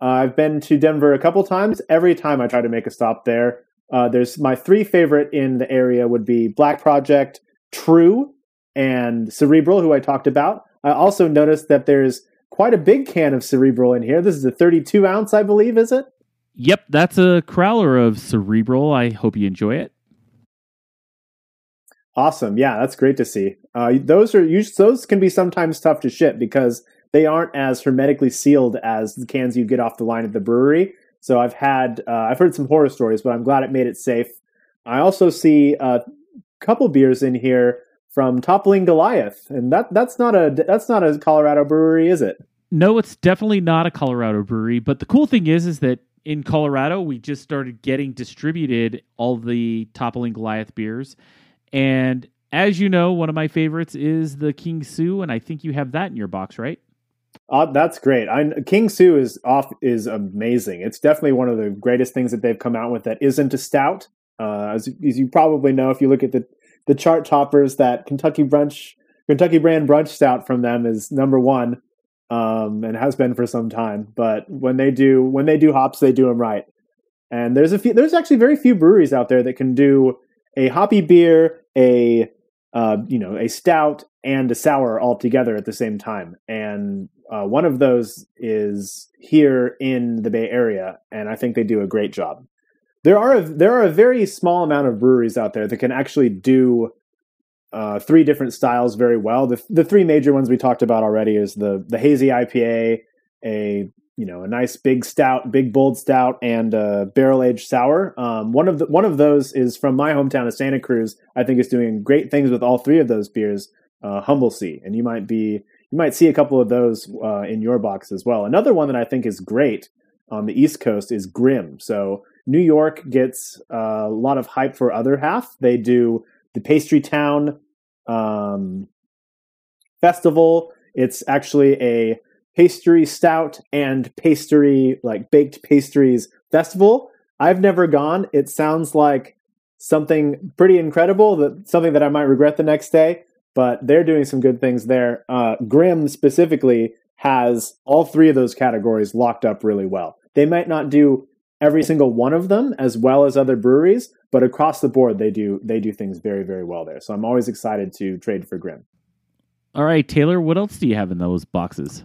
Uh, I've been to Denver a couple times. Every time I try to make a stop there, uh, there's my three favorite in the area would be Black Project, TRVE, and Cerebral, who I talked about. I also noticed that there's quite a big can of Cerebral in here. This is a 32 ounce, I believe, is it? Yep, that's a crowler of Cerebral. I hope you enjoy it. Awesome. Yeah, that's great to see. Uh, those are those can be sometimes tough to ship because they aren't as hermetically sealed as the cans you get off the line at the brewery. So I've had uh, I've heard some horror stories, but I'm glad it made it safe. I also see a couple beers in here from Toppling Goliath, and that that's not a that's not a Colorado brewery, is it? No, it's definitely not a Colorado brewery. But the cool thing is, is that in Colorado we just started getting distributed all the Toppling Goliath beers, and as you know, one of my favorites is the King Sue, and I think you have that in your box, right? Uh, that's great. I, King Sue is off is amazing. It's definitely one of the greatest things that they've come out with that isn't a stout. Uh, as, as you probably know, if you look at the the chart toppers, that Kentucky brunch Kentucky brand brunch stout from them is number one, um, and has been for some time. But when they do when they do hops, they do them right. And there's a few. There's actually very few breweries out there that can do a hoppy beer, a uh, you know, a stout and a sour all together at the same time. And uh, one of those is here in the Bay Area, and I think they do a great job. There are a, there are a very small amount of breweries out there that can actually do uh, three different styles very well. The the three major ones we talked about already is the the hazy IPA, a you know a nice big stout, big bold stout, and a barrel aged sour. Um, one of the one of those is from my hometown of Santa Cruz. I think is doing great things with all three of those beers. Uh, Humble Sea, and you might be you might see a couple of those uh, in your box as well. Another one that I think is great on the East Coast is Grimm. So New York gets uh, a lot of hype for other half. They do the Pastry Town um, Festival. It's actually a pastry stout and pastry like baked pastries festival. I've never gone. It sounds like something pretty incredible that something that I might regret the next day but they're doing some good things there. Uh, Grimm specifically has all three of those categories locked up really well. They might not do every single one of them as well as other breweries, but across the board they do they do things very very well there. So I'm always excited to trade for Grimm. All right, Taylor, what else do you have in those boxes?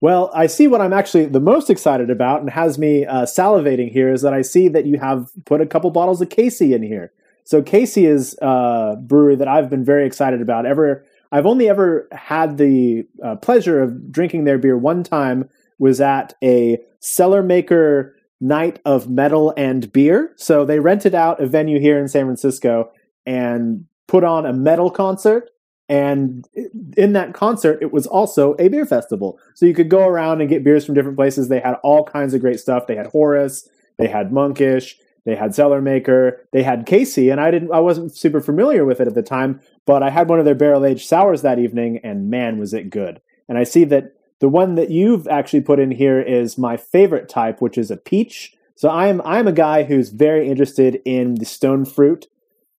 Well, I see what I'm actually the most excited about and has me uh, salivating here is that I see that you have put a couple bottles of Casey in here. So Casey is a brewery that I've been very excited about. Ever, I've only ever had the uh, pleasure of drinking their beer one time. Was at a Cellarmaker night of metal and beer. So they rented out a venue here in San Francisco and put on a metal concert. And in that concert, it was also a beer festival. So you could go around and get beers from different places. They had all kinds of great stuff. They had Horus, they had Monkish, they had Cellarmaker, they had Casey, and I didn't I wasn't super familiar with it at the time, but I had one of their barrel aged sours that evening, and man was it good. And I see that the one that you've actually put in here is my favorite type, which is a peach. So I'm I'm a guy who's very interested in the stone fruit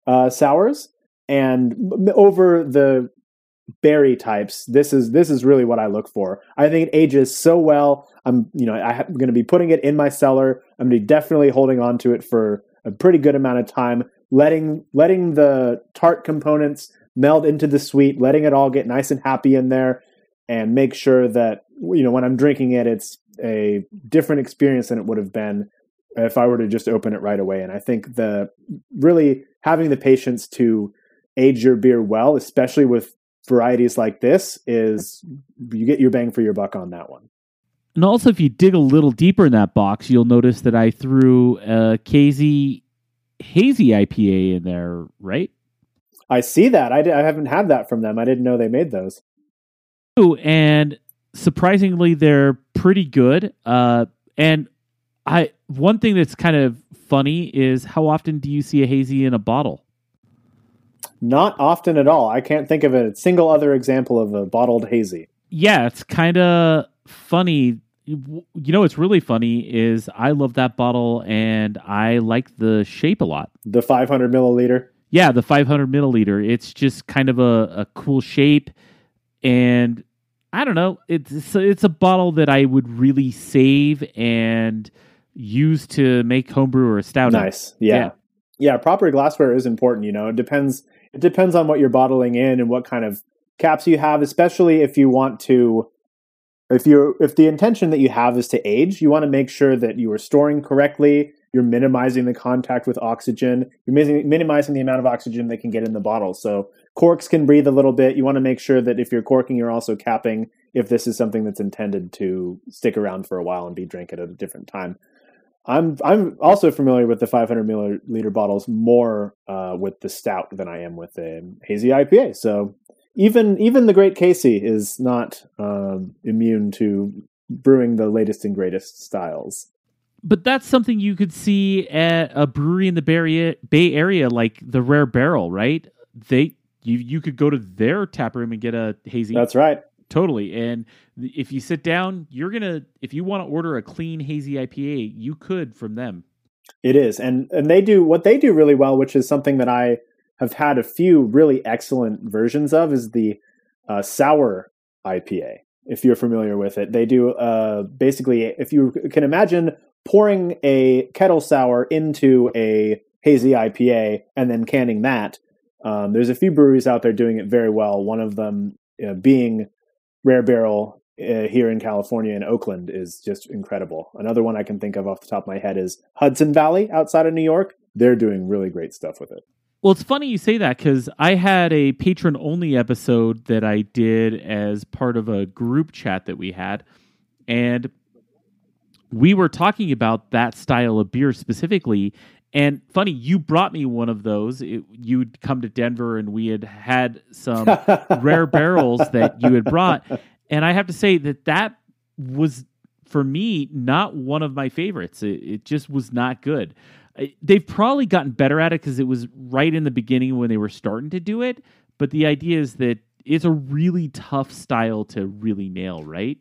uh, sours, and over the berry types, this is this is really what I look for. I think it ages so well. I'm you know I'm going to be putting it in my cellar. I'm going to be definitely holding on to it for a pretty good amount of time, letting letting the tart components meld into the sweet, letting it all get nice and happy in there, and make sure that you know when I'm drinking it, it's a different experience than it would have been if I were to just open it right away. And I think the really having the patience to age your beer well, especially with varieties like this, is you get your bang for your buck on that one. And also, if you dig a little deeper in that box, you'll notice that I threw a Casey hazy IPA in there, right? I see that. I, I haven't had that from them. I didn't know they made those. And surprisingly, they're pretty good. Uh, and I one thing that's kind of funny is how often do you see a hazy in a bottle? Not often at all. I can't think of a single other example of a bottled hazy. Yeah, it's kind of funny. You know, what's really funny is I love that bottle and I like the shape a lot. The 500 milliliter. Yeah, the 500 milliliter. It's just kind of a, a cool shape, and I don't know. It's it's a, bottle that I would really save and use to make homebrew or a stout. Nice. Yeah. yeah. yeah. proper glassware is important, you know. It depends it depends on what you're bottling in and what kind of caps you have, especially if you want to if you're if the intention that you have is to age, you want to make sure that you are storing correctly, you're minimizing the contact with oxygen, you're minimizing the amount of oxygen that can get in the bottle. So corks can breathe a little bit. You want to make sure that if you're corking, you're also capping if this is something that's intended to stick around for a while and be drank at a different time. I'm I'm also familiar with the 500 milliliter bottles more uh, with the stout than I am with the hazy IPA. So even even the great Casey is not um, immune to brewing the latest and greatest styles. But that's something you could see at a brewery in the Bay Area, like the Rare Barrel, right? They you you could go to their tap room and get a hazy. That's right totally. And if you sit down, you're gonna if you want to order a clean hazy IPA, you could from them. It is, and and they do what they do really well, which is something that I have had a few really excellent versions of, is the uh, sour IPA. If you're familiar with it, they do uh, basically. If you can imagine pouring a kettle sour into a hazy IPA and then canning that. Um, there's a few breweries out there doing it very well. One of them uh, being Rare Barrel uh, here in California in Oakland is just incredible. Another one I can think of off the top of my head is Hudson Valley outside of New York. They're doing really great stuff with it. Well, it's funny you say that because I had a patron only episode that I did as part of a group chat that we had. And we were talking about that style of beer specifically. And funny, you brought me one of those. It, you'd come to Denver, and we had had some rare barrels that you had brought. And I have to say that that was for me not one of my favorites. It, it just was not good. They've probably gotten better at it because it was right in the beginning when they were starting to do it. But the idea is that it's a really tough style to really nail, right?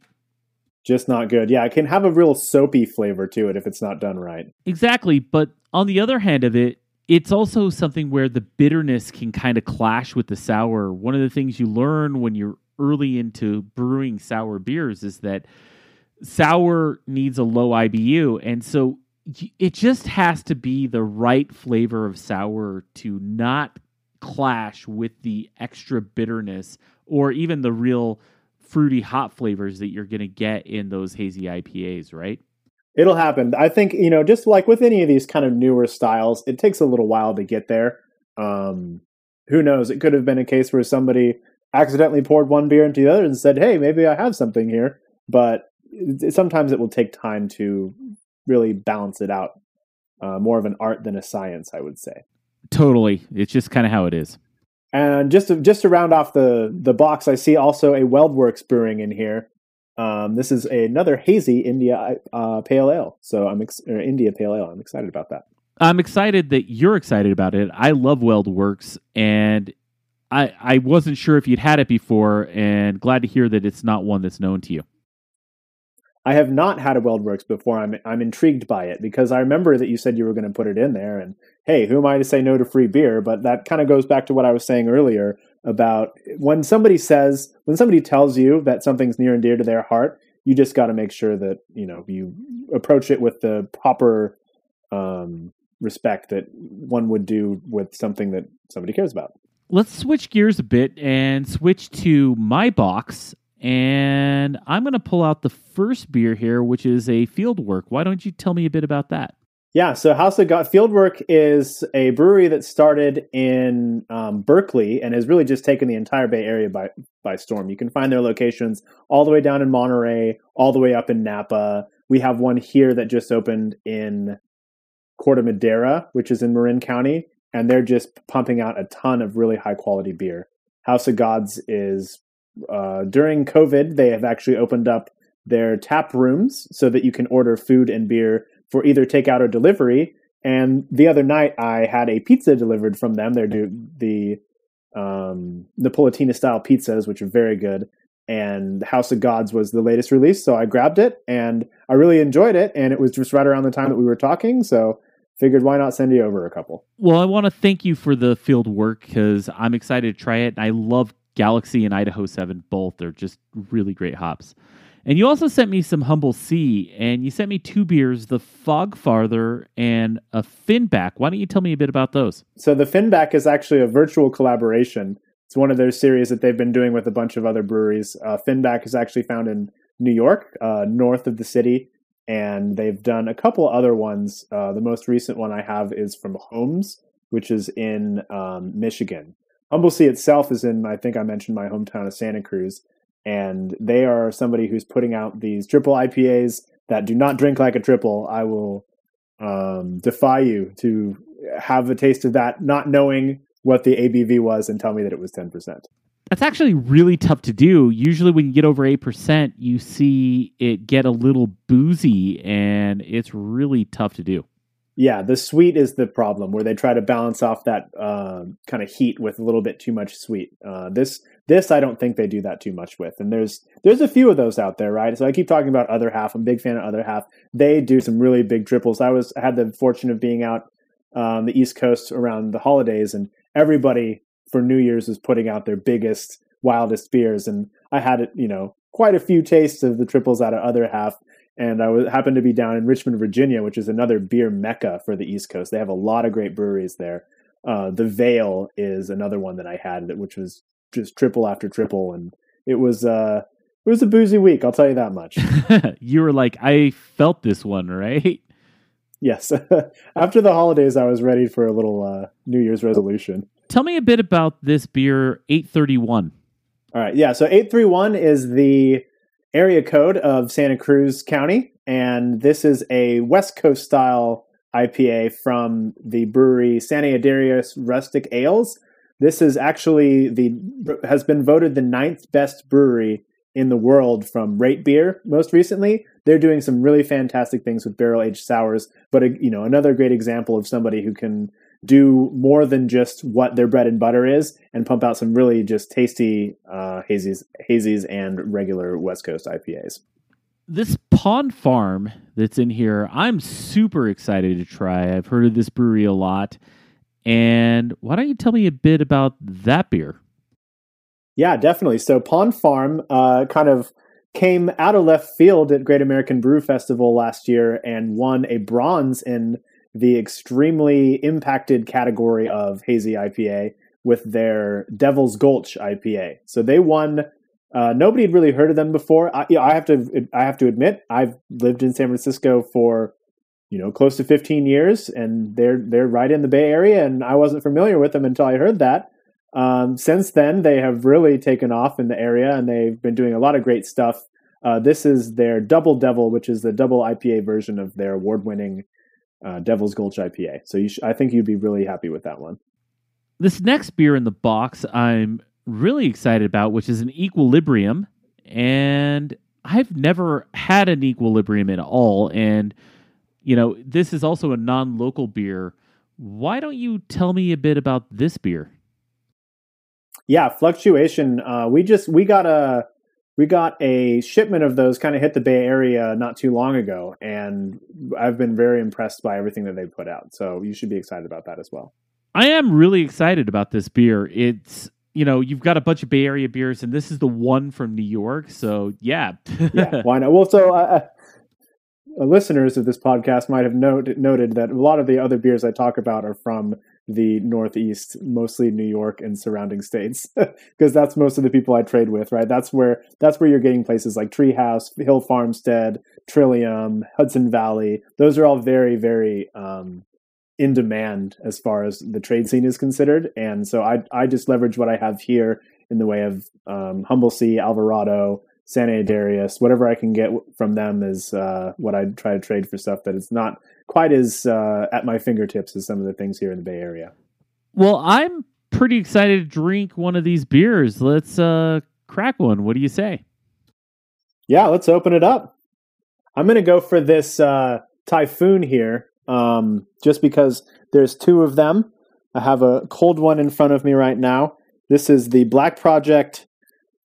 just not good. Yeah, it can have a real soapy flavor to it if it's not done right. Exactly, but on the other hand of it, it's also something where the bitterness can kind of clash with the sour. One of the things you learn when you're early into brewing sour beers is that sour needs a low IBU, and so it just has to be the right flavor of sour to not clash with the extra bitterness or even the real fruity hot flavors that you're going to get in those hazy IPAs, right? It'll happen. I think, you know, just like with any of these kind of newer styles, it takes a little while to get there. Um, who knows? It could have been a case where somebody accidentally poured one beer into the other and said, hey, maybe I have something here. But sometimes it will take time to really balance it out. Uh, more of an art than a science, I would say. Totally, it's just kind of how it is. And just to, just to round off the the box, I see also a WeldWerks brewing in here. Um, this is another hazy India uh, Pale Ale. So I'm ex- India Pale Ale. I'm excited about that. I'm excited that you're excited about it. I love WeldWerks, and I I wasn't sure if you'd had it before, and glad to hear that it's not one that's known to you. I have not had a WeldWerks before. I'm I'm intrigued by it because I remember that you said you were going to put it in there, and hey, who am I to say no to free beer? But that kind of goes back to what I was saying earlier about when somebody says when somebody tells you that something's near and dear to their heart, you just got to make sure that you know you approach it with the proper um, respect that one would do with something that somebody cares about. Let's switch gears a bit and switch to my box and I'm going to pull out the first beer here, which is a Fieldwork. Why don't you tell me a bit about that? Yeah, so House of God Fieldwork is a brewery that started in um, Berkeley and has really just taken the entire Bay Area by by storm. You can find their locations all the way down in Monterey, all the way up in Napa. We have one here that just opened in Corte Madera, which is in Marin County, and they're just pumping out a ton of really high quality beer. House of Gods is uh, during COVID, they have actually opened up their tap rooms so that you can order food and beer for either takeout or delivery. And the other night, I had a pizza delivered from them. They're do the um, Napolitana style pizzas, which are very good. And House of Gods was the latest release, so I grabbed it and I really enjoyed it. And it was just right around the time that we were talking, so figured why not send you over a couple. Well, I want to thank you for the Fieldwork because I'm excited to try it. I love Galaxy and Idaho 7 both are just really great hops. And you also sent me some Humble Sea, and you sent me two beers, the Fog Father and a Finback. Why don't you tell me a bit about those? So the Finback is actually a virtual collaboration. It's one of their series that they've been doing with a bunch of other breweries. Uh, Finback is actually found in New York, uh, north of the city, and they've done a couple other ones. Uh, the most recent one I have is from Homes, which is in um, Michigan. Humble Sea itself is in, I think I mentioned my hometown of Santa Cruz, and they are somebody who's putting out these triple IPAs that do not drink like a triple. I will um, defy you to have a taste of that, not knowing what the ABV was, and tell me that it was ten percent. That's actually really tough to do. Usually, when you get over eight percent, you see it get a little boozy, and it's really tough to do. Yeah, the sweet is the problem where they try to balance off that uh, kind of heat with a little bit too much sweet. Uh, this this I don't think they do that too much with, and there's there's a few of those out there, right? So I keep talking about other half. I'm a big fan of other half. They do some really big triples. I was I had the fortune of being out um, the East Coast around the holidays, and everybody for New Year's was putting out their biggest, wildest beers, and I had you know quite a few tastes of the triples out of other half and I was, happened to be down in Richmond, Virginia, which is another beer mecca for the East Coast. They have a lot of great breweries there. Uh, the Veil is another one that I had, which was just triple after triple, and it was uh, it was a boozy week. I'll tell you that much. you were like, I felt this one, right? Yes. after the holidays, I was ready for a little uh, New Year's resolution. Tell me a bit about this beer, eight thirty one. All right, yeah. So eight three one is the area code of Santa Cruz County, and this is a West Coast style IPA from the brewery Sante Adairius Rustic Ales. This is actually the has been voted the ninth best brewery in the world from RateBeer most recently. They're doing some really fantastic things with barrel aged sours, but a, you know another great example of somebody who can do more than just what their bread and butter is and pump out some really just tasty uh, hazies, hazies and regular West Coast IPAs. This Pond Farm that's in here, I'm super excited to try. I've heard of this brewery a lot. And why don't you tell me a bit about that beer? Yeah, definitely. So Pond Farm uh, kind of came out of left field at Great American Brew Festival last year and won a bronze in the extremely impacted category of hazy IPA with their Devil's Gulch IPA. So they won. Uh, nobody had really heard of them before. I, you know, I have to. I have to admit, I've lived in San Francisco for you know close to 15 years, and they're they're right in the Bay Area, and I wasn't familiar with them until I heard that. Um, since then, they have really taken off in the area, and they've been doing a lot of great stuff Uh, this is their Double Devil, which is the double IPA version of their award-winning uh, Devil's Gulch IPA. So you sh- I think you'd be really happy with that one. This next beer in the box, I'm really excited about, which is an Equilibrium, and I've never had an Equilibrium at all. And you know, this is also a non-local beer. Why don't you tell me a bit about this beer? Yeah, fluctuation. Uh, we just we got a we got a shipment of those kind of hit the Bay Area not too long ago, and I've been very impressed by everything that they put out. So you should be excited about that as well. I am really excited about this beer. It's you know you've got a bunch of Bay Area beers, and this is the one from New York. So yeah, yeah, why not? Well, so uh, uh, listeners of this podcast might have noted noted that a lot of the other beers I talk about are from the Northeast, mostly New York and surrounding states, because that's most of the people I trade with, right? That's where that's where you're getting places like Treehouse, Hill Farmstead, Trillium, Hudson Valley. Those are all very, very um, in demand as far as the trade scene is considered, and so I I just leverage what I have here in the way of um, Humble Sea, Alvarado, Sante Adairius, whatever I can get from them is uh, what I try to trade for stuff that is not quite as uh, at my fingertips as some of the things here in the Bay Area. Well, I'm pretty excited to drink one of these beers. Let's uh, crack one. What do you say? Yeah, let's open it up. I'm going to go for this uh, Typhoon here, um, just because there's two of them. I have a cold one in front of me right now. This is the Black Project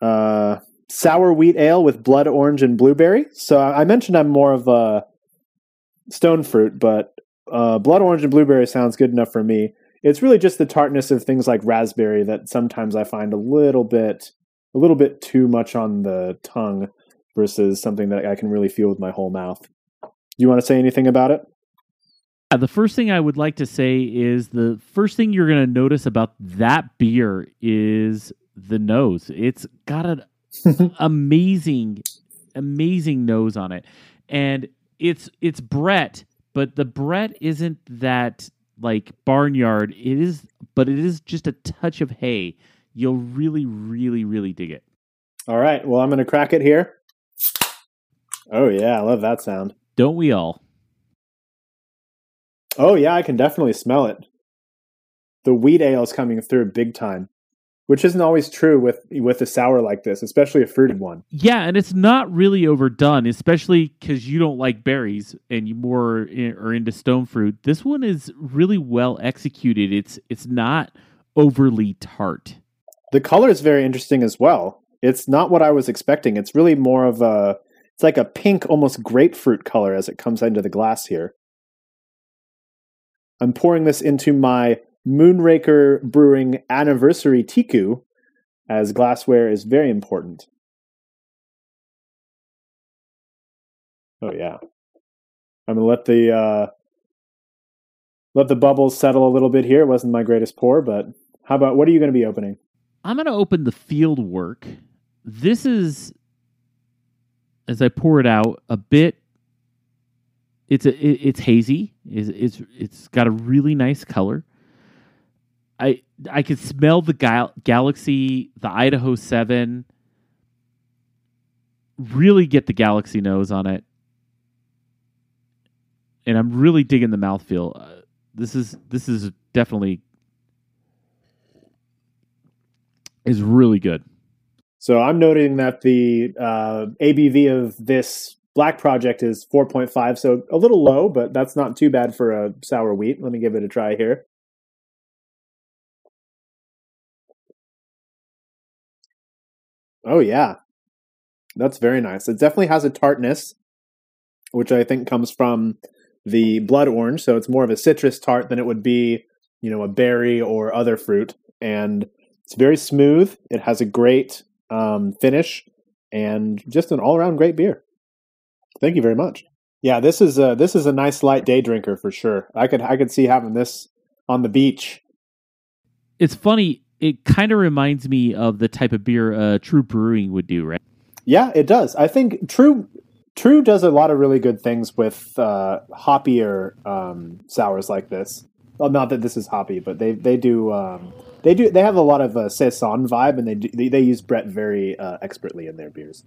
uh, sour wheat ale with blood orange and blueberry. So I mentioned I'm more of a stone fruit, but uh, blood orange and blueberry sounds good enough for me. It's really just the tartness of things like raspberry that sometimes I find a little bit a little bit too much on the tongue versus something that I can really feel with my whole mouth. Do you want to say anything about it? Yeah, the first thing I would like to say is the first thing you're going to notice about that beer is the nose. It's got an amazing, amazing nose on it, and it's it's Brett, but the Brett isn't that like barnyard. It is, but it is just a touch of hay. You'll really, really, really dig it. All right. Well, I'm going to crack it here. Oh yeah, I love that sound. Don't we all? Oh yeah, I can definitely smell it. The wheat ale is coming through big time which isn't always true with with a sour like this, especially a fruited one. Yeah, and it's not really overdone, especially because you don't like berries and you more in, are into stone fruit. This one is really well executed. It's it's not overly tart. The color is very interesting as well. It's not what I was expecting. It's really more of a it's like a pink, almost grapefruit color as it comes into the glass here. I'm pouring this into my Moonraker Brewing Anniversary Teku, as glassware is very important. Oh yeah, I'm gonna let the uh, let the bubbles settle a little bit here. It wasn't my greatest pour, but how about what are you going to be opening? I'm going to open the Fieldwork. This is, as I pour it out, a bit. It's a it, it's hazy. It's, it's it's got a really nice color. I I could smell the gal- galaxy, the Idaho Seven. Really get the galaxy nose on it, and I'm really digging the mouthfeel. Uh, this is this is definitely is really good. So I'm noting that the uh, ABV of this Black Project is 4.5, so a little low, but that's not too bad for a sour wheat. Let me give it a try here. Oh yeah, that's very nice. It definitely has a tartness, which I think comes from the blood orange. So it's more of a citrus tart than it would be, you know, a berry or other fruit. And it's very smooth. It has a great um, finish and just an all around great beer. Thank you very much. Yeah, this is a this is a nice light day drinker for sure. I could I could see having this on the beach. It's funny it kind of reminds me of the type of beer uh, TRVE Brewing would do, right? Yeah, it does. I think TRVE TRVE does a lot of really good things with uh, hoppier um, sours like this. Well, not that this is hoppy, but they they do um, they do they have a lot of uh, saison vibe, and they do, they, they use Brett very uh, expertly in their beers.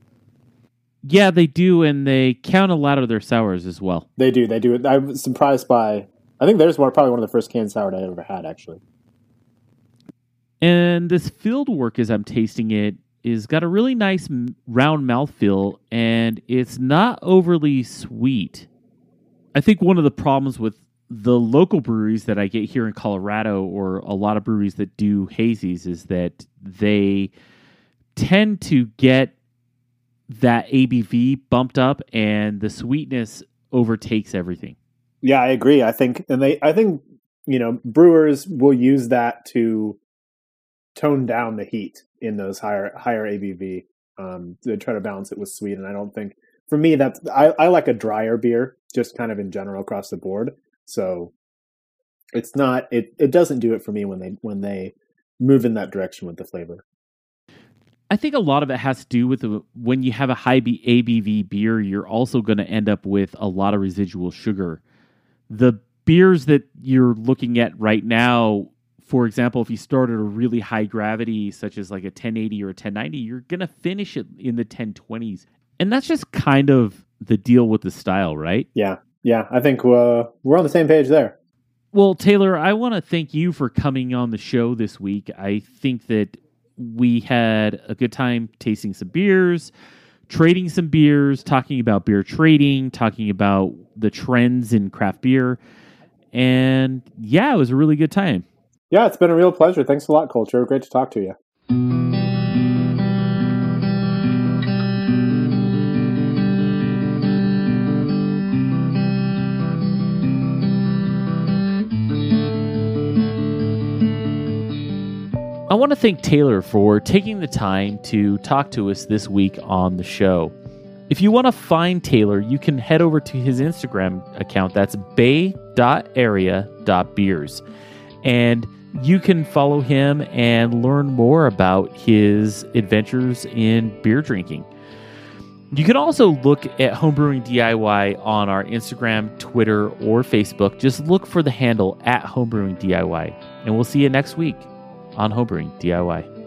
Yeah, they do, and they count a lot of their sours as well. They do. They do. I was surprised by. I think theirs were probably one of the first canned sour I ever had, actually. And this Fieldwork, as I'm tasting it, is got a really nice round mouthfeel, and it's not overly sweet. I think one of the problems with the local breweries that I get here in Colorado, or a lot of breweries that do hazies, is that they tend to get that ABV bumped up, and the sweetness overtakes everything. Yeah, I agree. I think, and they, I think, you know, brewers will use that to tone down the heat in those higher higher ABV. Um, they try to balance it with sweet, and I don't think for me that's I, I like a drier beer just kind of in general across the board. So it's not it it doesn't do it for me when they when they move in that direction with the flavor. I think a lot of it has to do with the, when you have a high B, ABV beer, you're also going to end up with a lot of residual sugar. The beers that you're looking at right now for example, if you started a really high gravity, such as like a 1080 or a 1090, you're going to finish it in the 1020s. And that's just kind of the deal with the style, right? Yeah. Yeah. I think uh, we're on the same page there. Well, Taylor, I want to thank you for coming on the show this week. I think that we had a good time tasting some beers, trading some beers, talking about beer trading, talking about the trends in craft beer. And yeah, it was a really good time. Yeah, it's been a real pleasure. Thanks a lot, Culture. Great to talk to you. I want to thank Taylor for taking the time to talk to us this week on the show. If you want to find Taylor, you can head over to his Instagram account. That's bay.area.beers. And you can follow him and learn more about his adventures in beer drinking. You can also look at Homebrewing DIY on our Instagram, Twitter, or Facebook. Just look for the handle at Homebrewing DIY. And we'll see you next week on Homebrewing DIY.